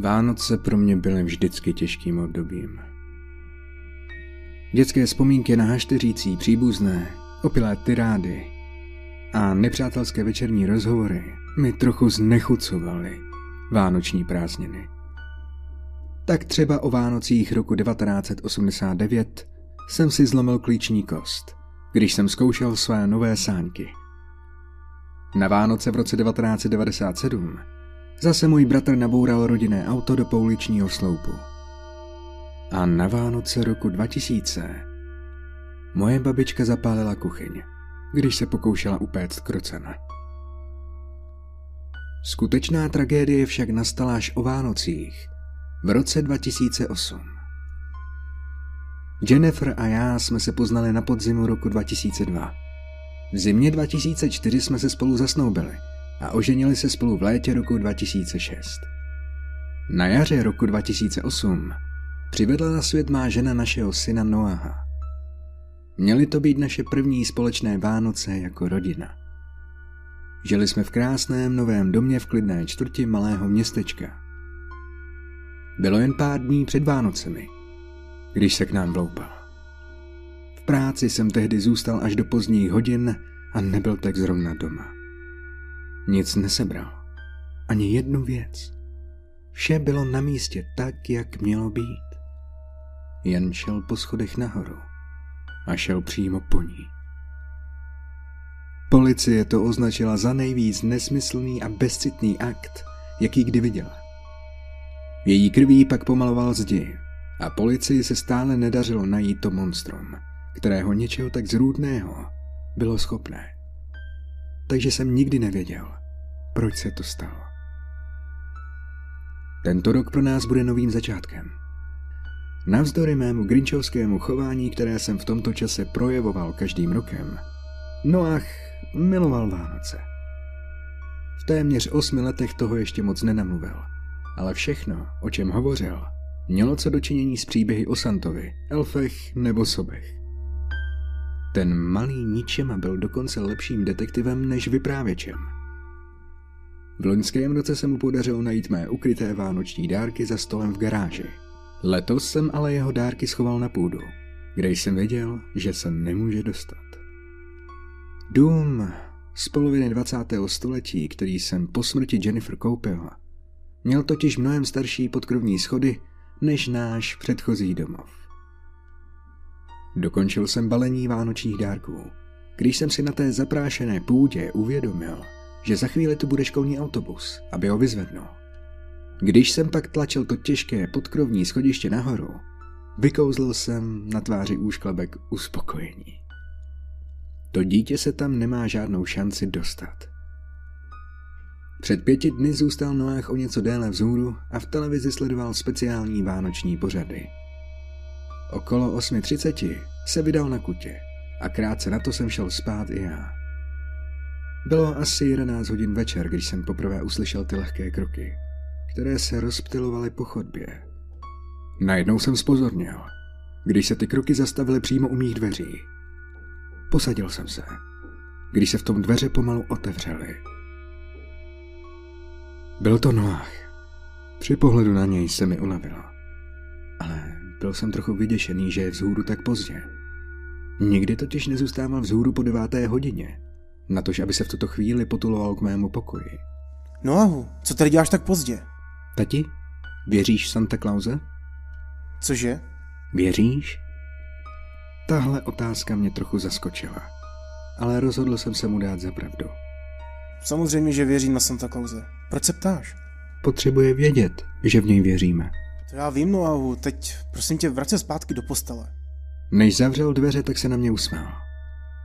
Vánoce pro mě byly vždycky těžkým obdobím. Dětské vzpomínky na hašteřící příbuzné, opilé tyrády a nepřátelské večerní rozhovory mi trochu znechucovaly vánoční prázdniny. Tak třeba o Vánocích roku 1989 jsem si zlomil klíční kost, když jsem zkoušel své nové sáňky. Na Vánoce v roce 1997 Zase můj bratr naboural rodinné auto do pouličního sloupu. A na Vánoce roku 2000 moje babička zapálila kuchyň, když se pokoušela upéct krocena. Skutečná tragédie však nastala až o Vánocích v roce 2008. Jennifer a já jsme se poznali na podzimu roku 2002. V zimě 2004 jsme se spolu zasnoubili – a oženili se spolu v létě roku 2006. Na jaře roku 2008 přivedla na svět má žena našeho syna Noaha. Měly to být naše první společné Vánoce jako rodina. Žili jsme v krásném novém domě v klidné čtvrti malého městečka. Bylo jen pár dní před Vánocemi, když se k nám vloupal. V práci jsem tehdy zůstal až do pozdních hodin a nebyl tak zrovna doma. Nic nesebral. Ani jednu věc. Vše bylo na místě tak, jak mělo být. Jen šel po schodech nahoru a šel přímo po ní. Policie to označila za nejvíc nesmyslný a bezcitný akt, jaký kdy viděla. Její krví pak pomaloval zdi a policii se stále nedařilo najít to monstrum, kterého něčeho tak zrůdného bylo schopné. Takže jsem nikdy nevěděl, proč se to stalo. Tento rok pro nás bude novým začátkem. Navzdory mému grinčovskému chování, které jsem v tomto čase projevoval každým rokem, Noach miloval Vánoce. V téměř osmi letech toho ještě moc nenamluvil, ale všechno, o čem hovořil, mělo co dočinění s příběhy o Santovi, elfech nebo sobech. Ten malý ničema byl dokonce lepším detektivem než vyprávěčem – v loňském roce se mu podařilo najít mé ukryté vánoční dárky za stolem v garáži. Letos jsem ale jeho dárky schoval na půdu, kde jsem věděl, že se nemůže dostat. Dům z poloviny 20. století, který jsem po smrti Jennifer koupil, měl totiž mnohem starší podkrovní schody než náš předchozí domov. Dokončil jsem balení vánočních dárků, když jsem si na té zaprášené půdě uvědomil, že za chvíli tu bude školní autobus, aby ho vyzvednul. Když jsem pak tlačil to těžké podkrovní schodiště nahoru, vykouzlil jsem na tváři úšklebek uspokojení. To dítě se tam nemá žádnou šanci dostat. Před pěti dny zůstal Noách o něco déle vzhůru a v televizi sledoval speciální vánoční pořady. Okolo 8.30 se vydal na kutě a krátce na to jsem šel spát i já. Bylo asi 11 hodin večer, když jsem poprvé uslyšel ty lehké kroky, které se rozptilovaly po chodbě. Najednou jsem spozorněl, když se ty kroky zastavily přímo u mých dveří. Posadil jsem se, když se v tom dveře pomalu otevřely. Byl to Noach. Při pohledu na něj se mi ulevilo. Ale byl jsem trochu vyděšený, že je vzhůru tak pozdě. Nikdy totiž nezůstával vzhůru po deváté hodině natož aby se v tuto chvíli potuloval k mému pokoji. No ahu, co tady děláš tak pozdě? Tati, věříš Santa Clause? Cože? Věříš? Tahle otázka mě trochu zaskočila, ale rozhodl jsem se mu dát za pravdu. Samozřejmě, že věřím na Santa Clause. Proč se ptáš? Potřebuje vědět, že v něj věříme. To já vím, Noahu, teď prosím tě, vrať se zpátky do postele. Než zavřel dveře, tak se na mě usmál.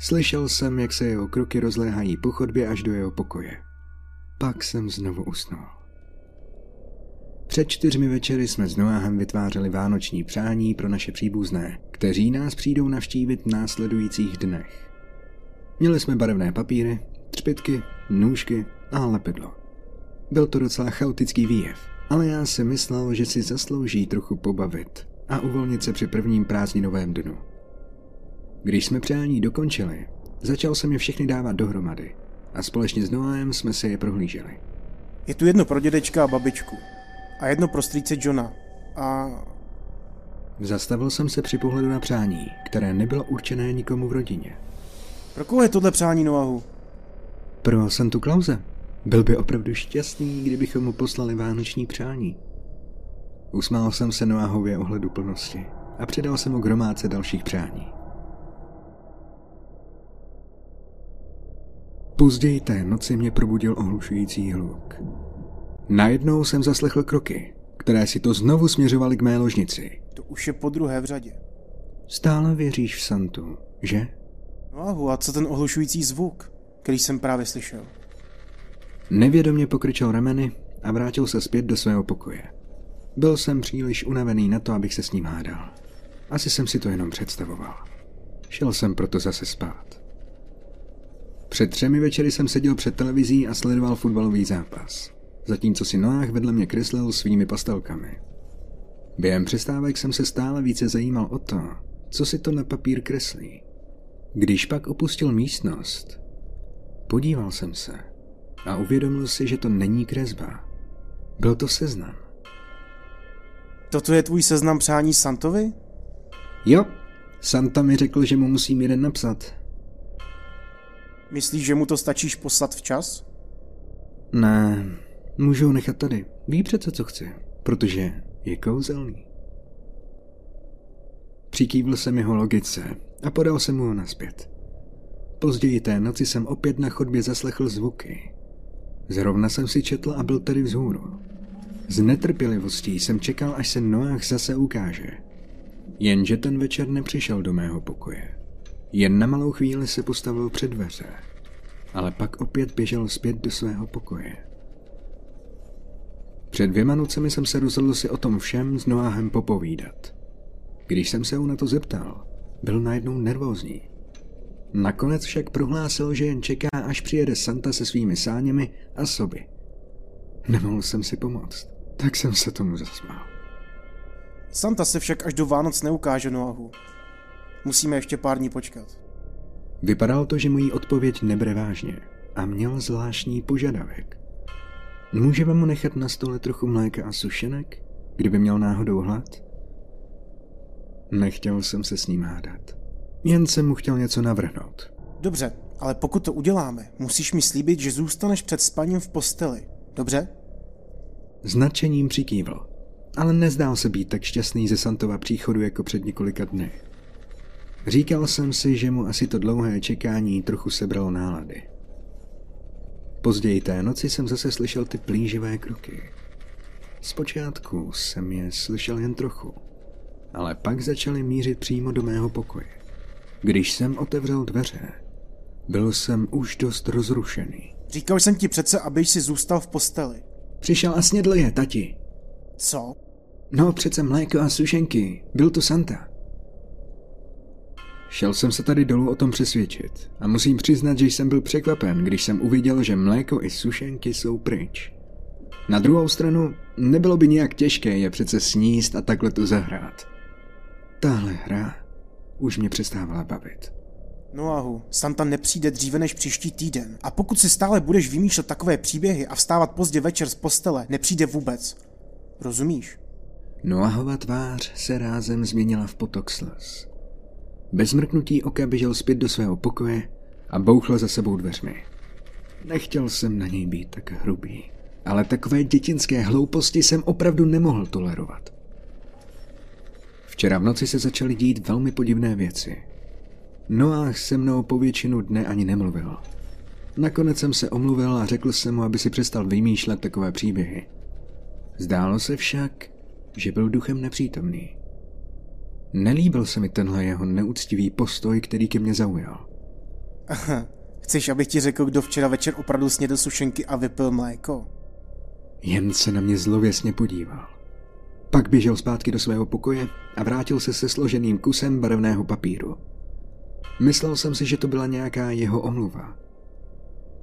Slyšel jsem, jak se jeho kroky rozléhají po chodbě až do jeho pokoje. Pak jsem znovu usnul. Před čtyřmi večery jsme s Noáhem vytvářeli vánoční přání pro naše příbuzné, kteří nás přijdou navštívit v následujících dnech. Měli jsme barevné papíry, třpitky, nůžky a lepidlo. Byl to docela chaotický výjev, ale já si myslel, že si zaslouží trochu pobavit a uvolnit se při prvním prázdninovém dnu. Když jsme přání dokončili, začal jsem je všechny dávat dohromady a společně s Noáem jsme se je prohlíželi. Je tu jedno pro dědečka a babičku. a jedno pro strýce Johna. A Zastavil jsem se při pohledu na přání, které nebylo určené nikomu v rodině. pro koho je tohle přání Noahu? Pro Santu Klauze. Byl by opravdu šťastný, kdybychom mu poslali vánoční přání. Usmál jsem se Noahově ohledu plnosti a přidal jsem mu gromádce dalších přání. Později té noci mě probudil ohlušující hluk. Najednou jsem zaslechl kroky, které si to znovu směřovaly k mé ložnici. To už je po druhé v řadě. Stále věříš v Santu, že? Noahu, a co ten ohlušující zvuk, který jsem právě slyšel? Nevědomě pokryčel rameny a vrátil se zpět do svého pokoje. Byl jsem příliš unavený na to, abych se s ním hádal. Asi jsem si to jenom představoval. Šel jsem proto zase spát. Před třemi večery jsem seděl před televizí a sledoval fotbalový zápas, zatímco si Noách vedle mě kreslil svými pastelkami. Během přestávek jsem se stále více zajímal o to, co si to na papír kreslí. Když pak opustil místnost, podíval jsem se a uvědomil si, že to není kresba. Byl to seznam. Toto je tvůj seznam přání Santovi? Jo, Santa mi řekl, že mu musím jeden napsat. Myslíš, že mu to stačíš poslat včas? Ne, můžu ho nechat tady. Ví přece, co chci, protože je kouzelný. Přikývl jsem jeho logice a podal jsem mu ho naspět. Později té noci jsem opět na chodbě zaslechl zvuky. Zrovna jsem si četl a byl tady vzhůru. Z netrpělivostí jsem čekal, až se Noach zase ukáže. Jenže ten večer nepřišel do mého pokoje. Jen na malou chvíli se postavil před dveře, ale pak opět běžel zpět do svého pokoje. Před dvěma nocemi jsem se rozhodl si o tom všem s Noáhem popovídat. Když jsem se ho na to zeptal, byl najednou nervózní. Nakonec však prohlásil, že jen čeká, až přijede Santa se svými sáněmi a soby. Nemohl jsem si pomoct, tak jsem se tomu zasmál. Santa se však až do Vánoc neukáže Noahu. Musíme ještě pár dní počkat. Vypadalo to, že mojí odpověď nebere vážně a měl zvláštní požadavek. Můžeme mu nechat na stole trochu mléka a sušenek, kdyby měl náhodou hlad? Nechtěl jsem se s ním hádat. Jen jsem mu chtěl něco navrhnout. Dobře, ale pokud to uděláme, musíš mi slíbit, že zůstaneš před spaním v posteli. Dobře? S nadšením přikývl, ale nezdál se být tak šťastný ze Santova příchodu jako před několika dny. Říkal jsem si, že mu asi to dlouhé čekání trochu sebralo nálady. Později té noci jsem zase slyšel ty plíživé kroky. Zpočátku jsem je slyšel jen trochu, ale pak začaly mířit přímo do mého pokoje. Když jsem otevřel dveře, byl jsem už dost rozrušený. Říkal jsem ti přece, abyš si zůstal v posteli. Přišel a snědl je, tati. Co? No, přece mléko a sušenky. Byl to Santa. Šel jsem se tady dolů o tom přesvědčit a musím přiznat, že jsem byl překvapen, když jsem uviděl, že mléko i sušenky jsou pryč. Na druhou stranu, nebylo by nějak těžké je přece sníst a takhle tu zahrát. Tahle hra už mě přestávala bavit. Noahu, Santa nepřijde dříve než příští týden. A pokud si stále budeš vymýšlet takové příběhy a vstávat pozdě večer z postele, nepřijde vůbec. Rozumíš? Noahova tvář se rázem změnila v potok slz. Bez mrknutí oka běžel zpět do svého pokoje a bouchl za sebou dveřmi. Nechtěl jsem na něj být tak hrubý, ale takové dětinské hlouposti jsem opravdu nemohl tolerovat. Včera v noci se začaly dít velmi podivné věci. Noách se mnou po většinu dne ani nemluvil. Nakonec jsem se omluvil a řekl jsem mu, aby si přestal vymýšlet takové příběhy. Zdálo se však, že byl duchem nepřítomný. Nelíbil se mi tenhle jeho neúctivý postoj, který ke mně zaujal. Aha, chceš, abych ti řekl, kdo včera večer opravdu snědl sušenky a vypil mléko? Jen se na mě zlověsně podíval. Pak běžel zpátky do svého pokoje a vrátil se se složeným kusem barevného papíru. Myslel jsem si, že to byla nějaká jeho omluva.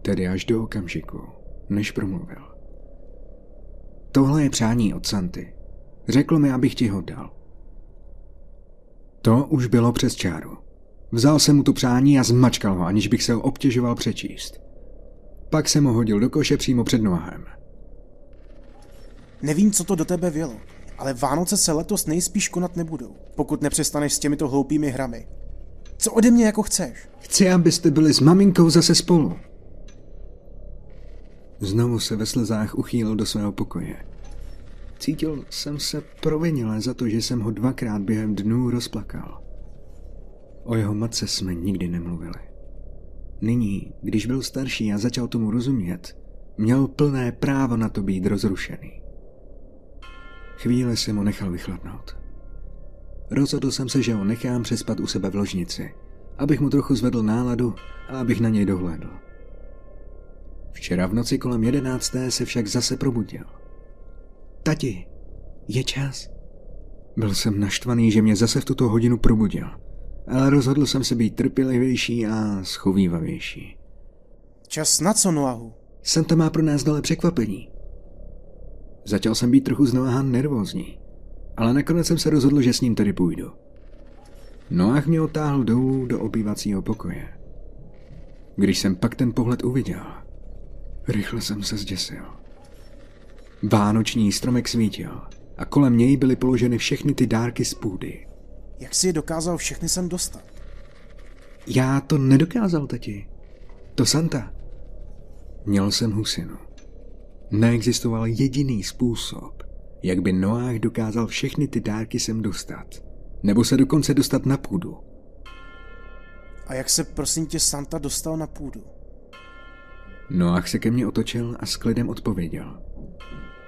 Tedy až do okamžiku, než promluvil. Tohle je přání od Santy. Řekl mi, abych ti ho dal. To už bylo přes čáru. Vzal jsem mu to přání a zmačkal ho, aniž bych se ho obtěžoval přečíst. Pak jsem ho hodil do koše přímo před nohem. Nevím, co to do tebe vělo, ale Vánoce se letos nejspíš konat nebudou, pokud nepřestaneš s těmito hloupými hrami. Co ode mě jako chceš? Chci, abyste byli s maminkou zase spolu. Znovu se ve slzách uchýlil do svého pokoje. Cítil jsem se provinile za to, že jsem ho dvakrát během dnů rozplakal. O jeho matce jsme nikdy nemluvili. Nyní, když byl starší a začal tomu rozumět, měl plné právo na to být rozrušený. Chvíli jsem ho nechal vychladnout. Rozhodl jsem se, že ho nechám přespat u sebe v ložnici, abych mu trochu zvedl náladu a abych na něj dohlédl. Včera v noci kolem jedenácté se však zase probudil. Tati, je čas. Byl jsem naštvaný, že mě zase v tuto hodinu probudil, ale rozhodl jsem se být trpělivější a schovývavější. Čas na co, Noahu? Santa má pro nás dole překvapení. Začal jsem být trochu z nervózní, ale nakonec jsem se rozhodl, že s ním tedy půjdu. Noach mě otáhl dolů do obývacího pokoje. Když jsem pak ten pohled uviděl, rychle jsem se zděsil. Vánoční stromek svítil a kolem něj byly položeny všechny ty dárky z půdy. Jak si je dokázal všechny sem dostat? Já to nedokázal, tati. To Santa. Měl jsem husinu. Neexistoval jediný způsob, jak by Noách dokázal všechny ty dárky sem dostat. Nebo se dokonce dostat na půdu. A jak se prosím tě Santa dostal na půdu? Noach se ke mně otočil a s klidem odpověděl.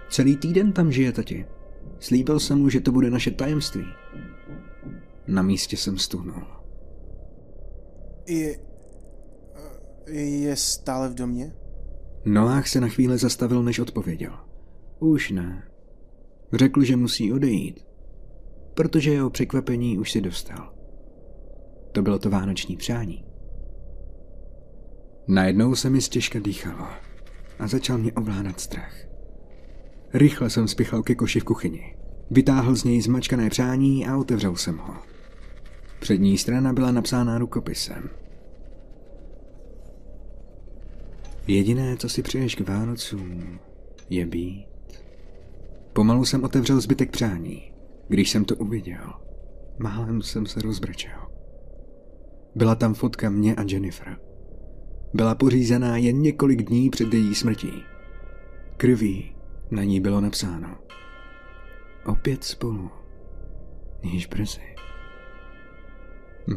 Celý týden tam žije, tati. Slíbil jsem mu, že to bude naše tajemství. Na místě jsem stuhnul. Je... Je stále v domě? Noách se na chvíli zastavil, než odpověděl. Už ne. Řekl, že musí odejít, protože jeho překvapení už si dostal. To bylo to vánoční přání. Najednou se mi stěžka dýchalo a začal mě ovládat strach. Rychle jsem spichal ke koši v kuchyni. Vytáhl z něj zmačkané přání a otevřel jsem ho. Přední strana byla napsána rukopisem. Jediné, co si přeješ k Vánocům, je být. Pomalu jsem otevřel zbytek přání. Když jsem to uviděl, málem jsem se rozbrečel. Byla tam fotka mě a Jennifer. Byla pořízená jen několik dní před její smrtí. Krví na ní bylo napsáno. Opět spolu. Již brzy.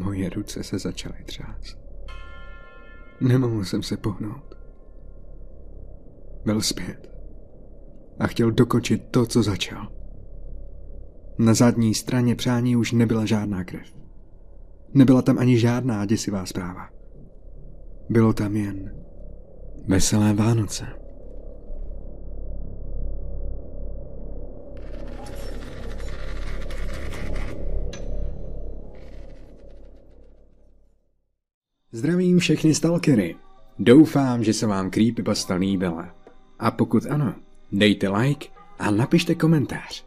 Moje ruce se začaly třást. Nemohl jsem se pohnout. Byl zpět a chtěl dokočit to, co začal. Na zadní straně přání už nebyla žádná krev. Nebyla tam ani žádná děsivá zpráva. Bylo tam jen veselé Vánoce. Zdravím všechny stalkery. Doufám, že se vám Creepypasta líbila. A pokud ano, dejte like a napište komentář.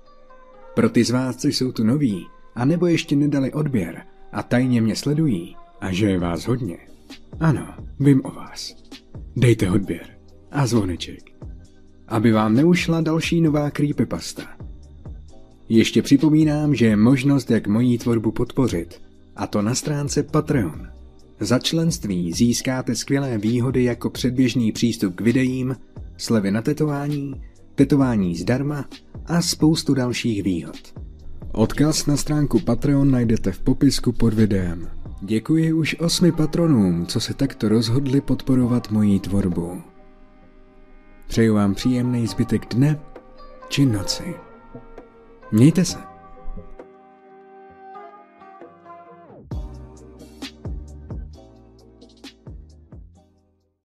Pro ty z vás, co jsou tu noví, a nebo ještě nedali odběr a tajně mě sledují, a že je vás hodně, ano, vím o vás. Dejte odběr a zvoneček, aby vám neušla další nová creepypasta. Ještě připomínám, že je možnost, jak mojí tvorbu podpořit, a to na stránce Patreon. Za členství získáte skvělé výhody jako předběžný přístup k videím, slevy na tetování, tetování zdarma a spoustu dalších výhod. Odkaz na stránku Patreon najdete v popisku pod videem. Děkuji už osmi patronům, co se takto rozhodli podporovat moji tvorbu. Přeju vám příjemný zbytek dne či noci. Mějte se.